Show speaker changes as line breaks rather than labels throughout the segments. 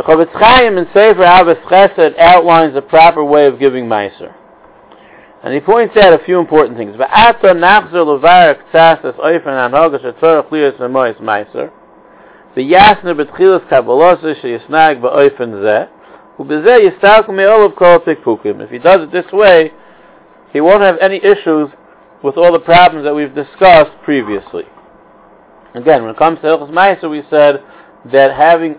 The Chofetz Chaim in Sefer Ahavas Chesed outlines the proper way of giving Meiser. And he points out a few important things. If he does it this way, he won't have any issues with all the problems that we've discussed previously. Again, when it comes to Hilchas Meiser, we said that having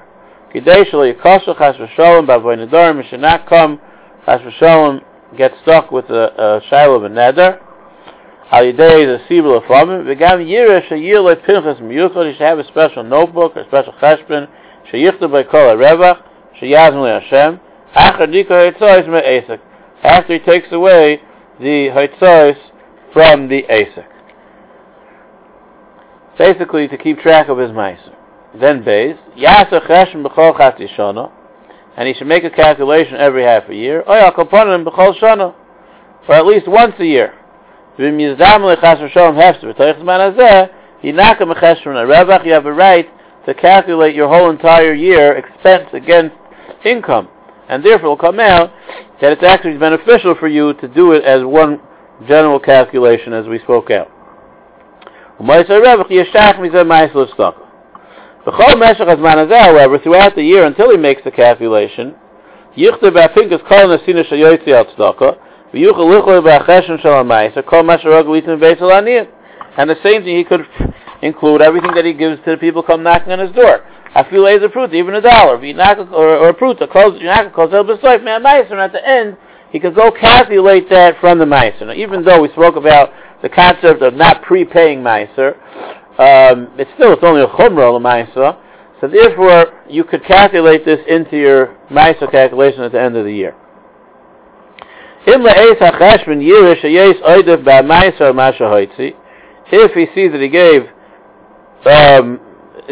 Kidei shelo yikosel chas v'sholem b'avoy nedarim, he should not come chas v'sholem, get stuck with a, a shiloh of a neder. Al yidei the sibel of famim, v'gam yireh sheyir le pinchas miyuchot, he should have a special notebook, a special cheshbon, sheyichta by kol ha-revach, sheyazim le Hashem, achar diko after he takes away the hetzois from the asik. Basically, to keep track of his meiser. Then Beis, Yasa Cheshem B'chol Chati Shana, and he should make a calculation every half a year, Oya Kaponim B'chol Shana, or at least once a year. V'im Yizdam Lechas V'sholem Hefzer V'toich Zman Hazeh, Yinaka Mechesh from a Revach, you have a right to calculate your whole entire year expense against income. And therefore it will come out that it's actually beneficial for you to do it as one general calculation as we spoke out. However, throughout the year until he makes the calculation, yichtav b'apinkas kol nesina shayoytzi al tzedakah, v'yuchel lichol b'acheshen shal ha'mayis, kol masharog litin b'eisel aniyim. And the same thing, he could include everything that he gives to the people come knocking on his door. I feel a fruit, even a dollar, or, or a fruit, a close, man, and at the end, he could go calculate that from the meiser. Even though we spoke about the concept of not prepaying meiser, um, it's still it's only a chumrah l'maisa, so therefore you could calculate this into your maisa calculation at the end of the year. If he sees that he gave um,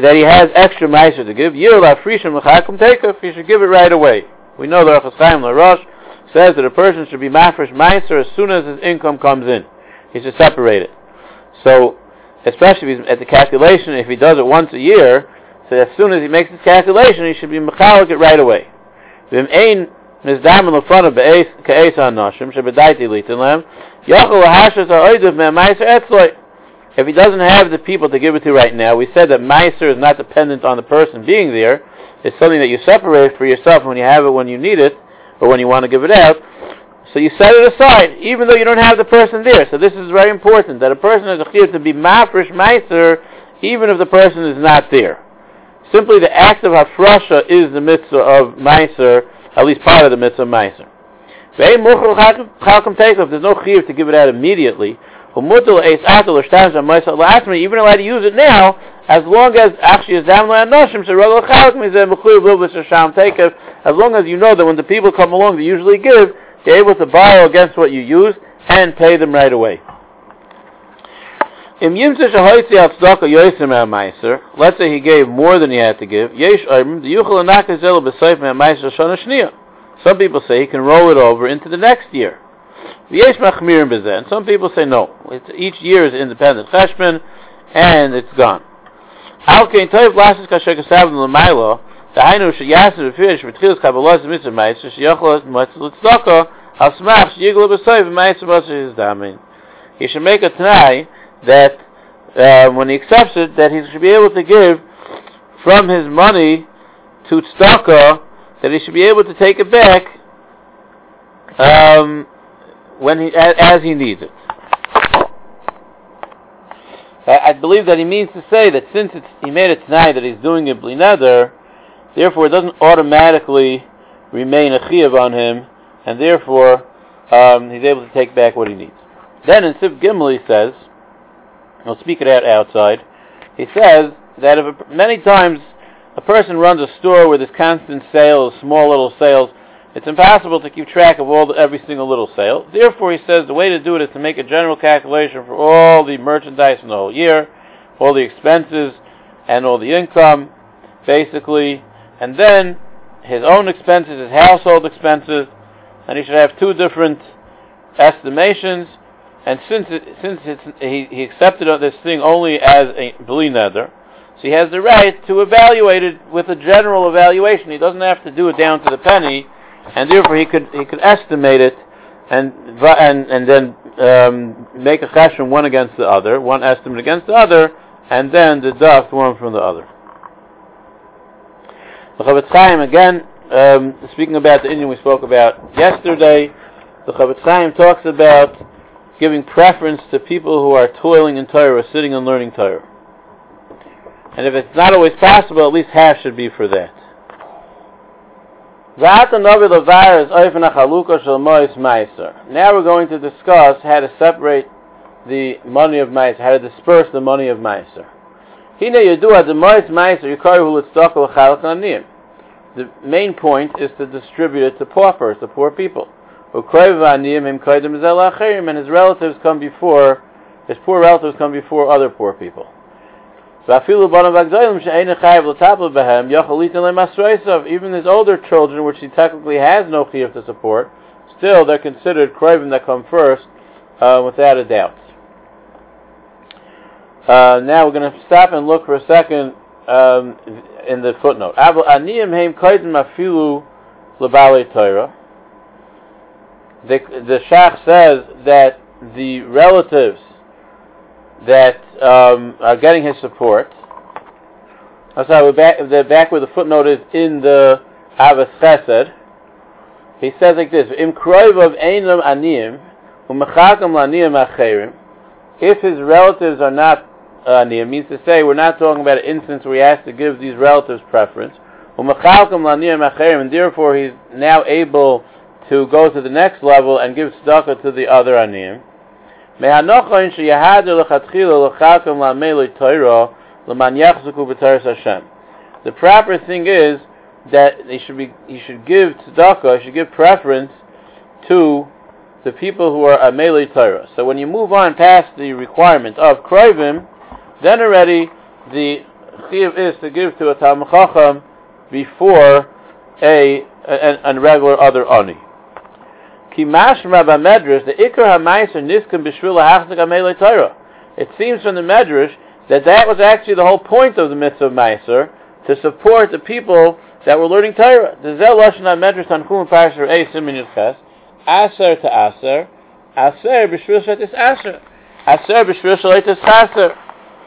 that he has extra meiser to give, he should give it right away. We know the Chaim LaRosh says that a person should be mafresh meiser as soon as his income comes in. He should separate it. So especially if he's at the calculation, if he does it once a year, so as soon as he makes his calculation, he should be mechalik it right away. If he doesn't have the people to give it to right now, we said that meiser is not dependent on the person being there. It's something that you separate for yourself when you have it when you need it, or when you want to give it out. So you set it aside, even though you don't have the person there. So this is very important, that a person has a chiyuv to be mafresh meiser, even if the person is not there. Simply the act of hafrasha is the mitzvah of meiser, at least part of the mitzvah of meiser. There's no chiyuv to give it out immediately, even allowed to use it now, as long as actually as long as you know that when the people come along, they usually give, you're able to borrow against what you use and pay them right away. Let's say he gave more than he had to give. Some people say he can roll it over into the next year. Some people say no. It's, each year is independent and it's gone. דהיינו שיעשה בפירש בתחילת קבלת מצווה מייסר שיוכל מועצת לצדוקו על סמך שיגלו בסוף ומייסר מועצת הזדמין. He should make a t'nai that uh, when he accepts it, that he should be able to give from his money to tzedakah, that he should be able to take it back um, when he as, as he needs it. I, I believe that he means to say that since he made it tonight that he's doing it blineder, Therefore, it doesn't automatically remain a chiyav on him, and therefore um, he's able to take back what he needs. Then in Sif Gimel he says, he'll speak it out outside, he says that if a, many times a person runs a store where there's constant sales, small little sales, it's impossible to keep track of all the, every single little sale. Therefore, he says the way to do it is to make a general calculation for all the merchandise in the whole year, all the expenses, and all the income, basically, and then his own expenses, his household expenses, and he should have two different estimations. And since it, since he, he accepted this thing only as a bli neder, so he has the right to evaluate it with a general evaluation. He doesn't have to do it down to the penny, and therefore he could he could estimate it, and and and then um, make a cheshbon one against the other, one estimate against the other, and then deduct one from the other. The Chofetz Chaim again, um, speaking about the inyan we spoke about yesterday, the Chofetz Chaim talks about giving preference to people who are toiling in Torah, sitting and learning Torah. And if it's not always possible, at least half should be for that. Now we're going to discuss how to separate the money of Meiser, how to disperse the money of Meiser. The main point is to distribute it to paupers, to poor people. And his relatives come before, his poor relatives come before other poor people. Even his older children, which he technically has no chiyuv to support, still they're considered kroivim that come first, uh, without a doubt. Uh, now we're going to stop and look for a second um, in the footnote. The, the Shach says that the relatives that um, are getting his support. I'm sorry, we're back, the back where the footnote is in the Ahavas Chesed. He says like this: "Im of einam aniyim umechakam laniyim acherim." If his relatives are not Uh, aniyim, means to say we're not talking about an instance where he has to give these relatives preference. And therefore he's now able to go to the next level and give tzedakah to the other aniyim. The proper thing is that they should be, he should give tzedakah, he should give preference to the people who are Amelei Torah. So when you move on past the requirement of Kroivim, then already the chiv is to give to a Talmud Chacham before a, an, regular other ani. Ki mashma medrash the niskan b'shvil ha'achzik amelei Torah. It seems from the medrash that that was actually the whole point of the mitzvah of meiser to support the people that were learning Torah. The zel lashon medrash on kum parasher a simin yudches aser to aser aser b'shvil shetis aser aser b'shvil shalitis chaser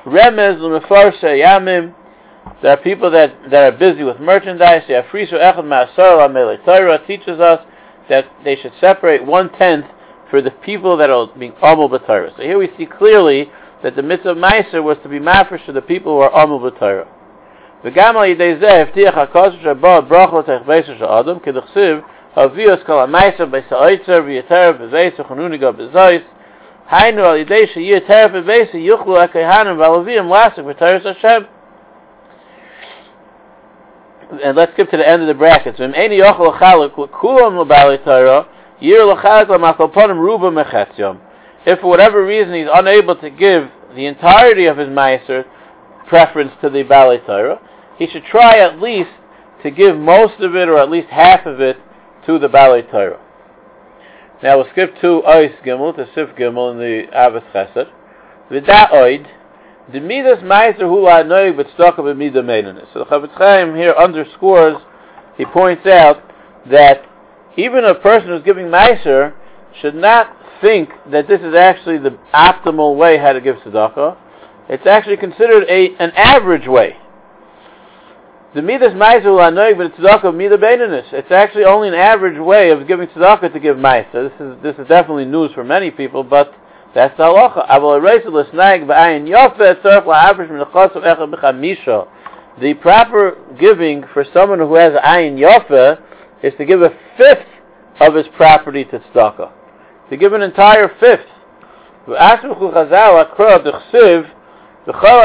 remez l'mefarshe yamim there are people that, that are busy with merchandise. The Afrisu Echad Ma'asar Amelei Torah teaches us that they should separate one tenth for the people that are being amul b'Torah. So here we see clearly that the mitzvah meiser was to be mafresh to the people who are amul b'Torah. וגם על ידי זה הבטיח הקודש שבו ברוכות היחבסו של אדם, כדכסיב, הביאוס כל המייסר בסעיצר ויתר בבייס וחנוניגו בזויס, Hainu al Yidei Sheyir Teref Ebesi Yuchlu Ekehanim Valavim Lasik V'Teres Hashem. And let's skip to the end of the brackets. V'im Eini L'Kulam L'Bali Yir L'Chalik Ruba Mechetzyom. If for whatever reason he's unable to give the entirety of his maaser preference to the Bali Torah, he should try at least to give most of it or at least half of it to the Bali Torah. Now we'll skip to Ois Gimel, to Sif Gimel in the Ahavas Chesed. V'da Oid, the midas meiser hu la noig but stuck of a midah maintenance. So the Chofetz Chaim here underscores, he points out that even a person who's giving meiser should not think that this is actually the optimal way how to give tzedakah. It's actually considered a an average way. The midas meiser hu la noig but tzedakah midah maintenance. It's actually only an average way of giving tzedakah to give meiser. This is this is definitely news for many people, but that's the halacha. Aval reisa l'snaig b'ayin yofe tzorch la'avrish min l'chosav echad b'chamisha. The proper giving for someone who has ayin yofe is to give a fifth of his property to tzedakah. To give an entire fifth. V'asmuchu chazal akra Two times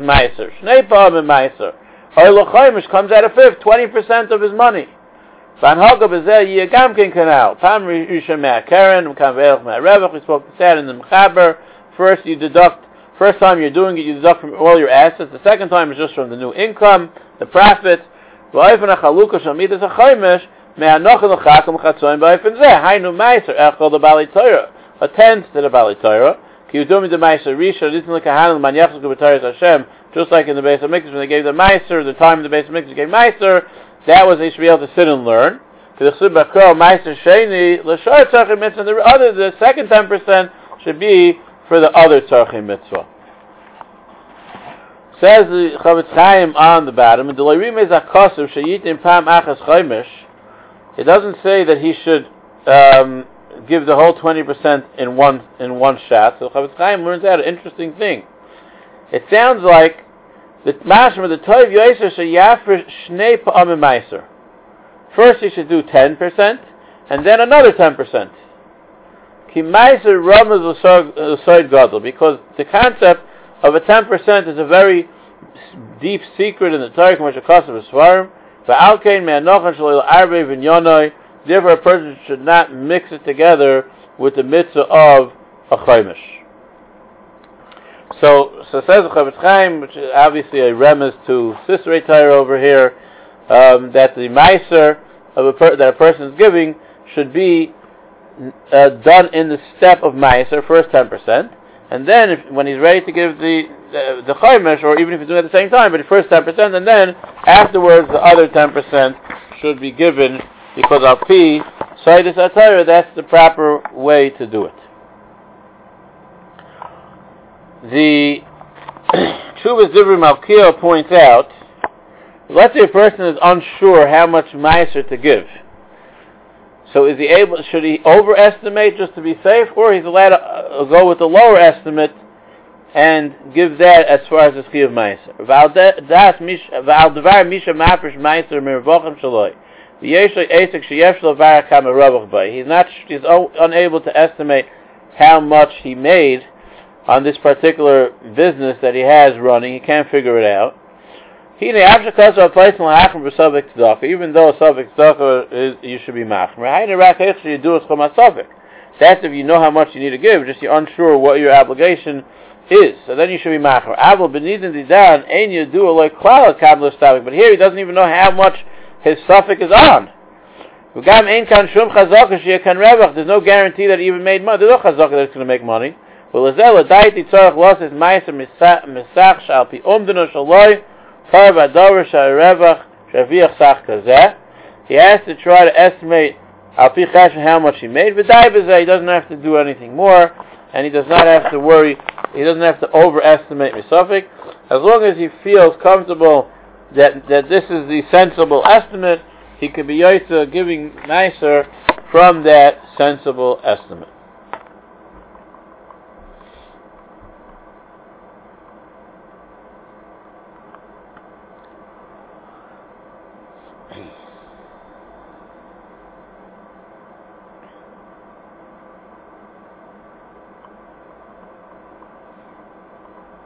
meiser, shnei pa'am meiser. Or l'chaimish comes out a fifth, 20% of his money. Van Haga b'zeh yiyagam kin kanal. Pam rishon me'akeren, v'kam ve'elch me'arevach, we spoke to that in the Mechaber. First you deduct, first time you're doing it, you deduct from all your assets. The second time is just from the new income, the ha'chaluka shamid is zeh. Hainu meiser, echol the Bali Torah. A tenth to the Bali Torah. Ki yudumi de meiser risha, litin l'kahanan, man yachzuk b'taris Hashem. Just like in the base of Mikdash, when they gave the meiser, the time in the base of Mikdash gave meiser, that was they should be able to sit and learn. The other, the second ten percent should be for the other tzarchim mitzvah. Says the Chofetz Chaim on the bottom, It doesn't say that he should um, give the whole twenty percent in one in one shot. So Chofetz Chaim learns out an interesting thing. It sounds like the mashma the toiv yoiser sheyafir shnei pa'amim meiser. First, he should do ten percent, and then another ten percent. Ki meiser ramaz l'soid gadol, because the concept of a ten percent is a very deep secret in the Torah, which a cost of svarim. Va'alkein me'anochan shalil arbe v'nyonoi. Therefore, a person should not mix it together with the mitzvah of a chaimish. So, so says the Chofetz Chaim, which is obviously a remiss to Sisrei Torah over here, um, that the meiser of a per- that a person is giving should be uh, done in the step of meiser, first ten percent, and then if, when he's ready to give the the, the chaimish, or even if he's doing it at the same time, but first ten percent, and then afterwards the other ten percent should be given because al pi saydis atayra, that's the proper way to do it. The Chuvas Divri Malkiel points out, let's say a person is unsure how much meiser to give. So is he able, should he overestimate just to be safe, or he's allowed to uh, go with the lower estimate and give that as far as the ski of meiser? He's not, he's unable to estimate how much he made on this particular business that he has running. He can't figure it out. Even though a subject is, you should be machmer. That's if you know how much you need to give, just you're unsure what your obligation is. So then you should be machmer. But here he doesn't even know how much his suffix is on. There's no guarantee that he even made money. There's no chazaka that's it's going to make money. He has to try to estimate how much he made. He doesn't have to do anything more, and he does not have to worry. He doesn't have to overestimate misafik. As long as he feels comfortable that that this is the sensible estimate he could be yaitza giving meiser from that sensible estimate